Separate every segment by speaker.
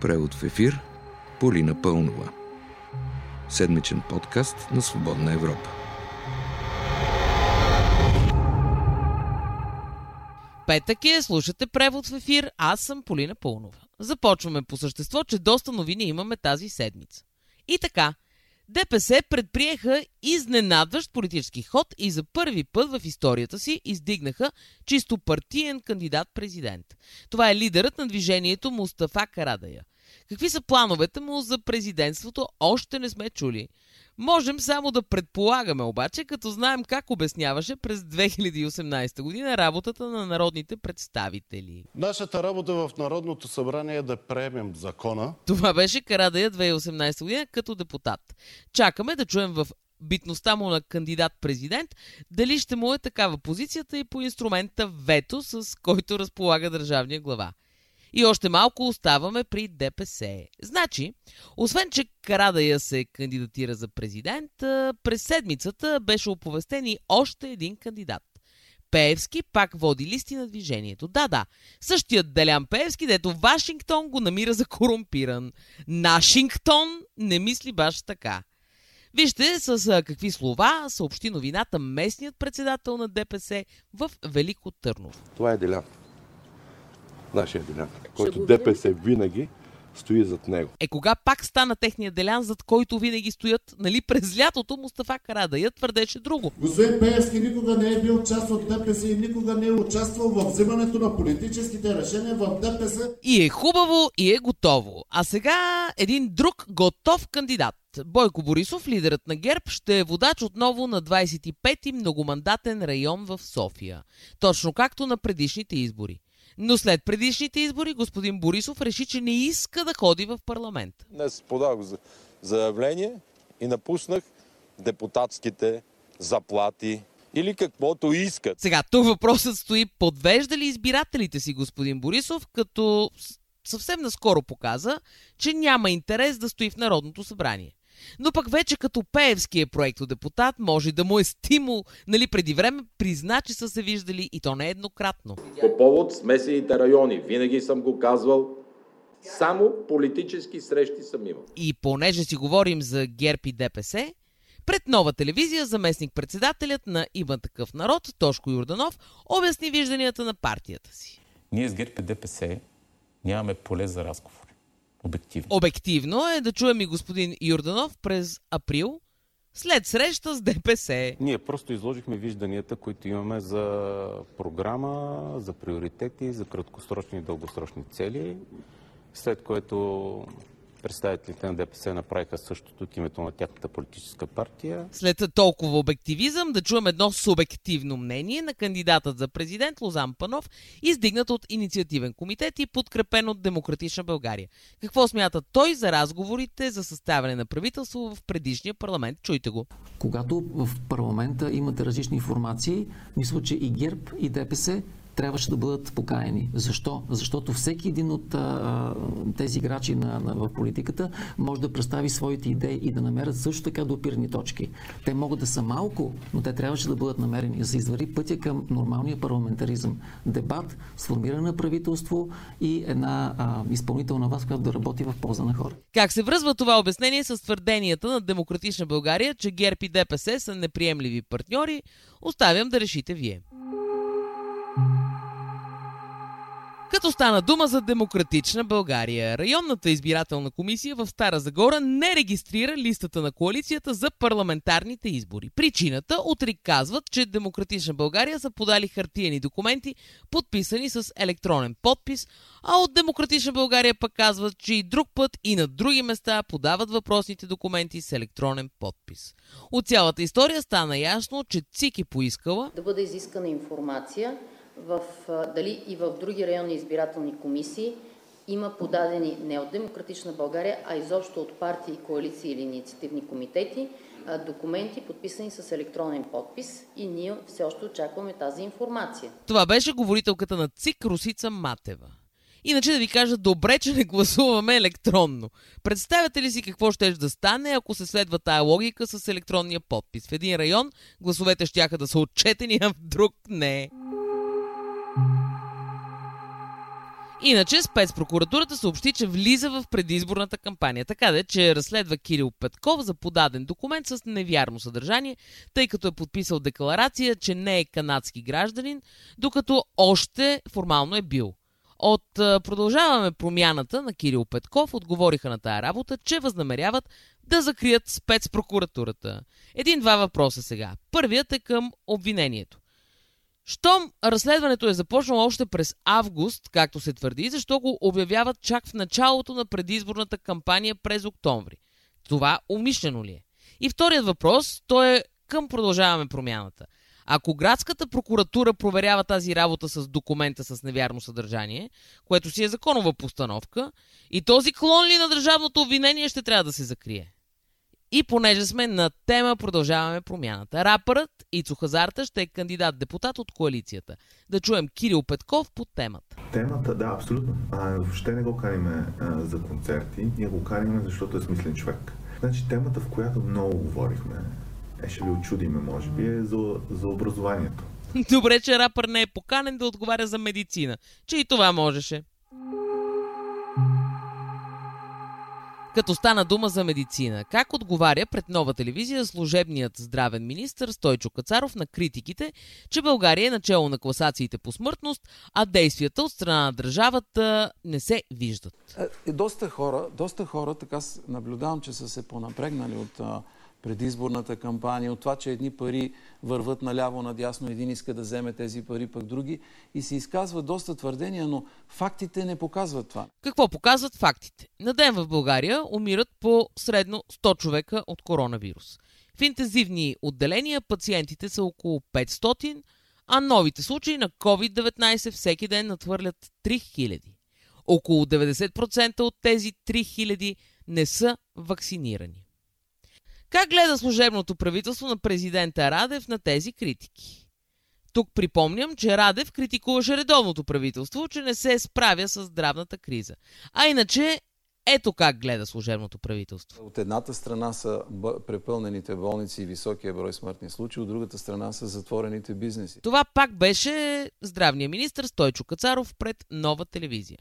Speaker 1: Превод в ефир Полина Пълнова. Седмичен подкаст на Свободна Европа.
Speaker 2: Петък е, слушате превод в ефир, аз съм Полина Пълнова. Започваме по същество, че доста новини имаме тази седмица. И така, ДПС предприеха изненадващ политически ход и за първи път в историята си издигнаха чисто партиен кандидат-президент. Това е лидерът на движението Мустафа Карадая. Какви са плановете му за президентството, още не сме чули. Можем само да предполагаме обаче, като знаем как обясняваше през 2018 година работата на народните представители.
Speaker 3: Нашата работа в Народното събрание е да приемем закона.
Speaker 2: Това беше Карадая 2018 година като депутат. Чакаме да чуем в битността му на кандидат-президент, дали ще му е такава позицията и по инструмента вето, с който разполага държавния глава. И още малко оставаме при ДПС. Значи, освен че Карадая се кандидатира за президент, през седмицата беше оповестен и още един кандидат. Пеевски пак води листи на движението. Да, да, същият Делян Пеевски, дето Вашингтон го намира за корумпиран. Нашингтон не мисли баш така. Вижте с какви слова съобщи новината местният председател на ДПС в Велико Търново.
Speaker 4: Това е Делян нашия Делян, който ДПС винаги стои зад него.
Speaker 2: Е, кога пак стана техния Делян, зад който винаги стоят, нали, през лятото Мустафа Карадая твърдеше друго.
Speaker 5: Господин Пеевски никога не е бил част от ДПС и никога не е участвал в взимането на политическите решения в ДПС.
Speaker 2: И е хубаво, и е готово. А сега един друг готов кандидат. Бойко Борисов, лидерът на ГЕРБ, ще е водач отново на 25-ти многомандатен район в София. Точно както на предишните избори. Но след предишните избори господин Борисов реши, че не иска да ходи в парламент.
Speaker 6: Днес подах заявление и напуснах депутатските заплати или каквото искат.
Speaker 2: Сега, тук въпросът стои, подвежда ли избирателите си господин Борисов, като съвсем наскоро показа, че няма интерес да стои в Народното събрание. Но пък вече като Пеевски е депутат, може да му е стимул. Нали преди време призна, че са се виждали и то не еднократно.
Speaker 7: По повод смесените райони, винаги съм го казвал, само политически срещи съм имал.
Speaker 2: И понеже си говорим за ГЕРБ и ДПС, пред нова телевизия заместник-председателят на Има такъв народ, Тошко Юрданов, обясни вижданията на партията си.
Speaker 8: Ние с ГЕРБ и ДПС нямаме поле за разговор. Обективно.
Speaker 2: Обективно е да чуем и господин Юрданов през април, след среща с ДПС.
Speaker 4: Ние просто изложихме вижданията, които имаме за програма, за приоритети, за краткосрочни и дългосрочни цели, след което представителите на ДПС направиха същото от името на тяхната политическа партия.
Speaker 2: След толкова обективизъм да чуем едно субективно мнение на кандидатът за президент Лозан Панов, издигнат от инициативен комитет и подкрепен от Демократична България. Какво смята той за разговорите за съставяне на правителство в предишния парламент? Чуйте го.
Speaker 9: Когато в парламента имате различни информации, мисля, че и ГЕРБ, и ДПС трябваше да бъдат покаяни. Защо? Защото всеки един от а, тези играчи на, на, в политиката може да представи своите идеи и да намерят също така допирни точки. Те могат да са малко, но те трябваше да бъдат намерени, за извари пътя към нормалния парламентаризъм. Дебат, сформиране на правителство и една а, изпълнителна власт, която да работи в полза на хора.
Speaker 2: Как се връзва това обяснение с твърденията на Демократична България, че ГЕРБ и ДПС са неприемливи партньори, оставям да решите вие. Като стана дума за демократична България, районната избирателна комисия в Стара Загора не регистрира листата на коалицията за парламентарните избори. Причината отрик казват, че демократична България са подали хартиени документи, подписани с електронен подпис, а от демократична България пък казват, че и друг път и на други места подават въпросните документи с електронен подпис. От цялата история стана ясно, че ЦИК е поискала
Speaker 10: да бъде изискана информация в, дали и в други районни избирателни комисии има подадени не от Демократична България, а изобщо от партии, коалиции или инициативни комитети, документи, подписани с електронен подпис и ние все още очакваме тази информация.
Speaker 2: Това беше говорителката на ЦИК Русица Матева. Иначе да ви кажа, добре, че не гласуваме електронно. Представяте ли си какво ще да стане, ако се следва тая логика с електронния подпис? В един район гласовете ще да са отчетени, а в друг не. Иначе спецпрокуратурата съобщи, че влиза в предизборната кампания. Така де, че разследва Кирил Петков за подаден документ с невярно съдържание, тъй като е подписал декларация, че не е канадски гражданин, докато още формално е бил. От продължаваме промяната на Кирил Петков отговориха на тая работа, че възнамеряват да закрият спецпрокуратурата. Един-два въпроса сега. Първият е към обвинението. Щом разследването е започнало още през август, както се твърди, защо го обявяват чак в началото на предизборната кампания през октомври? Това умишлено ли е? И вторият въпрос, то е към продължаваме промяната. Ако градската прокуратура проверява тази работа с документа с невярно съдържание, което си е законова постановка, и този клон ли на държавното обвинение ще трябва да се закрие? И понеже сме на тема, продължаваме промяната. Рапърът Ицо Хазарта ще е кандидат-депутат от коалицията. Да чуем Кирил Петков по темата.
Speaker 11: Темата, да, абсолютно. А, въобще не го каниме а, за концерти, ние го каниме, защото е смислен човек. Значи темата, в която много говорихме, е, ще ви очудиме, може би, е за, за образованието.
Speaker 2: Добре, че рапър не е поканен да отговаря за медицина, че и това можеше. Като стана дума за медицина, как отговаря пред нова телевизия служебният здравен министр Стойчо Кацаров на критиките, че България е начало на класациите по смъртност, а действията от страна на държавата не се виждат.
Speaker 12: Е, доста хора, доста хора така наблюдавам, че са се понапрегнали от предизборната кампания, от това, че едни пари върват наляво-надясно, един иска да вземе тези пари, пък други. И се изказва доста твърдения, но фактите не показват това.
Speaker 2: Какво показват фактите? На ден в България умират по средно 100 човека от коронавирус. В интензивни отделения пациентите са около 500, а новите случаи на COVID-19 всеки ден натвърлят 3000. Около 90% от тези 3000 не са вакцинирани. Как гледа служебното правителство на президента Радев на тези критики? Тук припомням, че Радев критикуваше редовното правителство, че не се справя с здравната криза. А иначе, ето как гледа служебното правителство.
Speaker 12: От едната страна са препълнените болници и високия брой смъртни случаи, от другата страна са затворените бизнеси.
Speaker 2: Това пак беше здравния министр Стойчо Кацаров пред нова телевизия.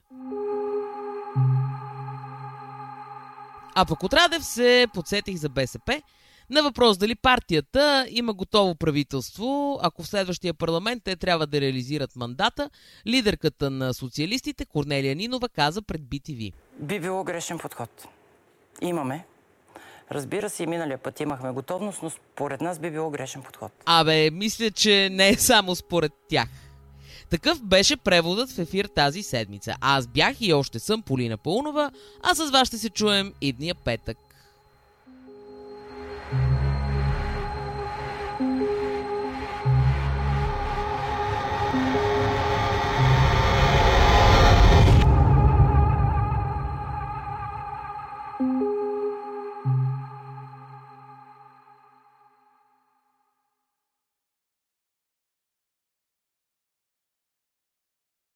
Speaker 2: А пък от Радев се подсетих за БСП. На въпрос дали партията има готово правителство, ако в следващия парламент те трябва да реализират мандата, лидерката на социалистите Корнелия Нинова каза пред BTV.
Speaker 13: Би било грешен подход. Имаме. Разбира се, и миналия път имахме готовност, но според нас би било грешен подход.
Speaker 2: Абе, мисля, че не е само според тях. Такъв беше преводът в ефир тази седмица. Аз бях и още съм Полина Паунова, а с вас ще се чуем идния петък.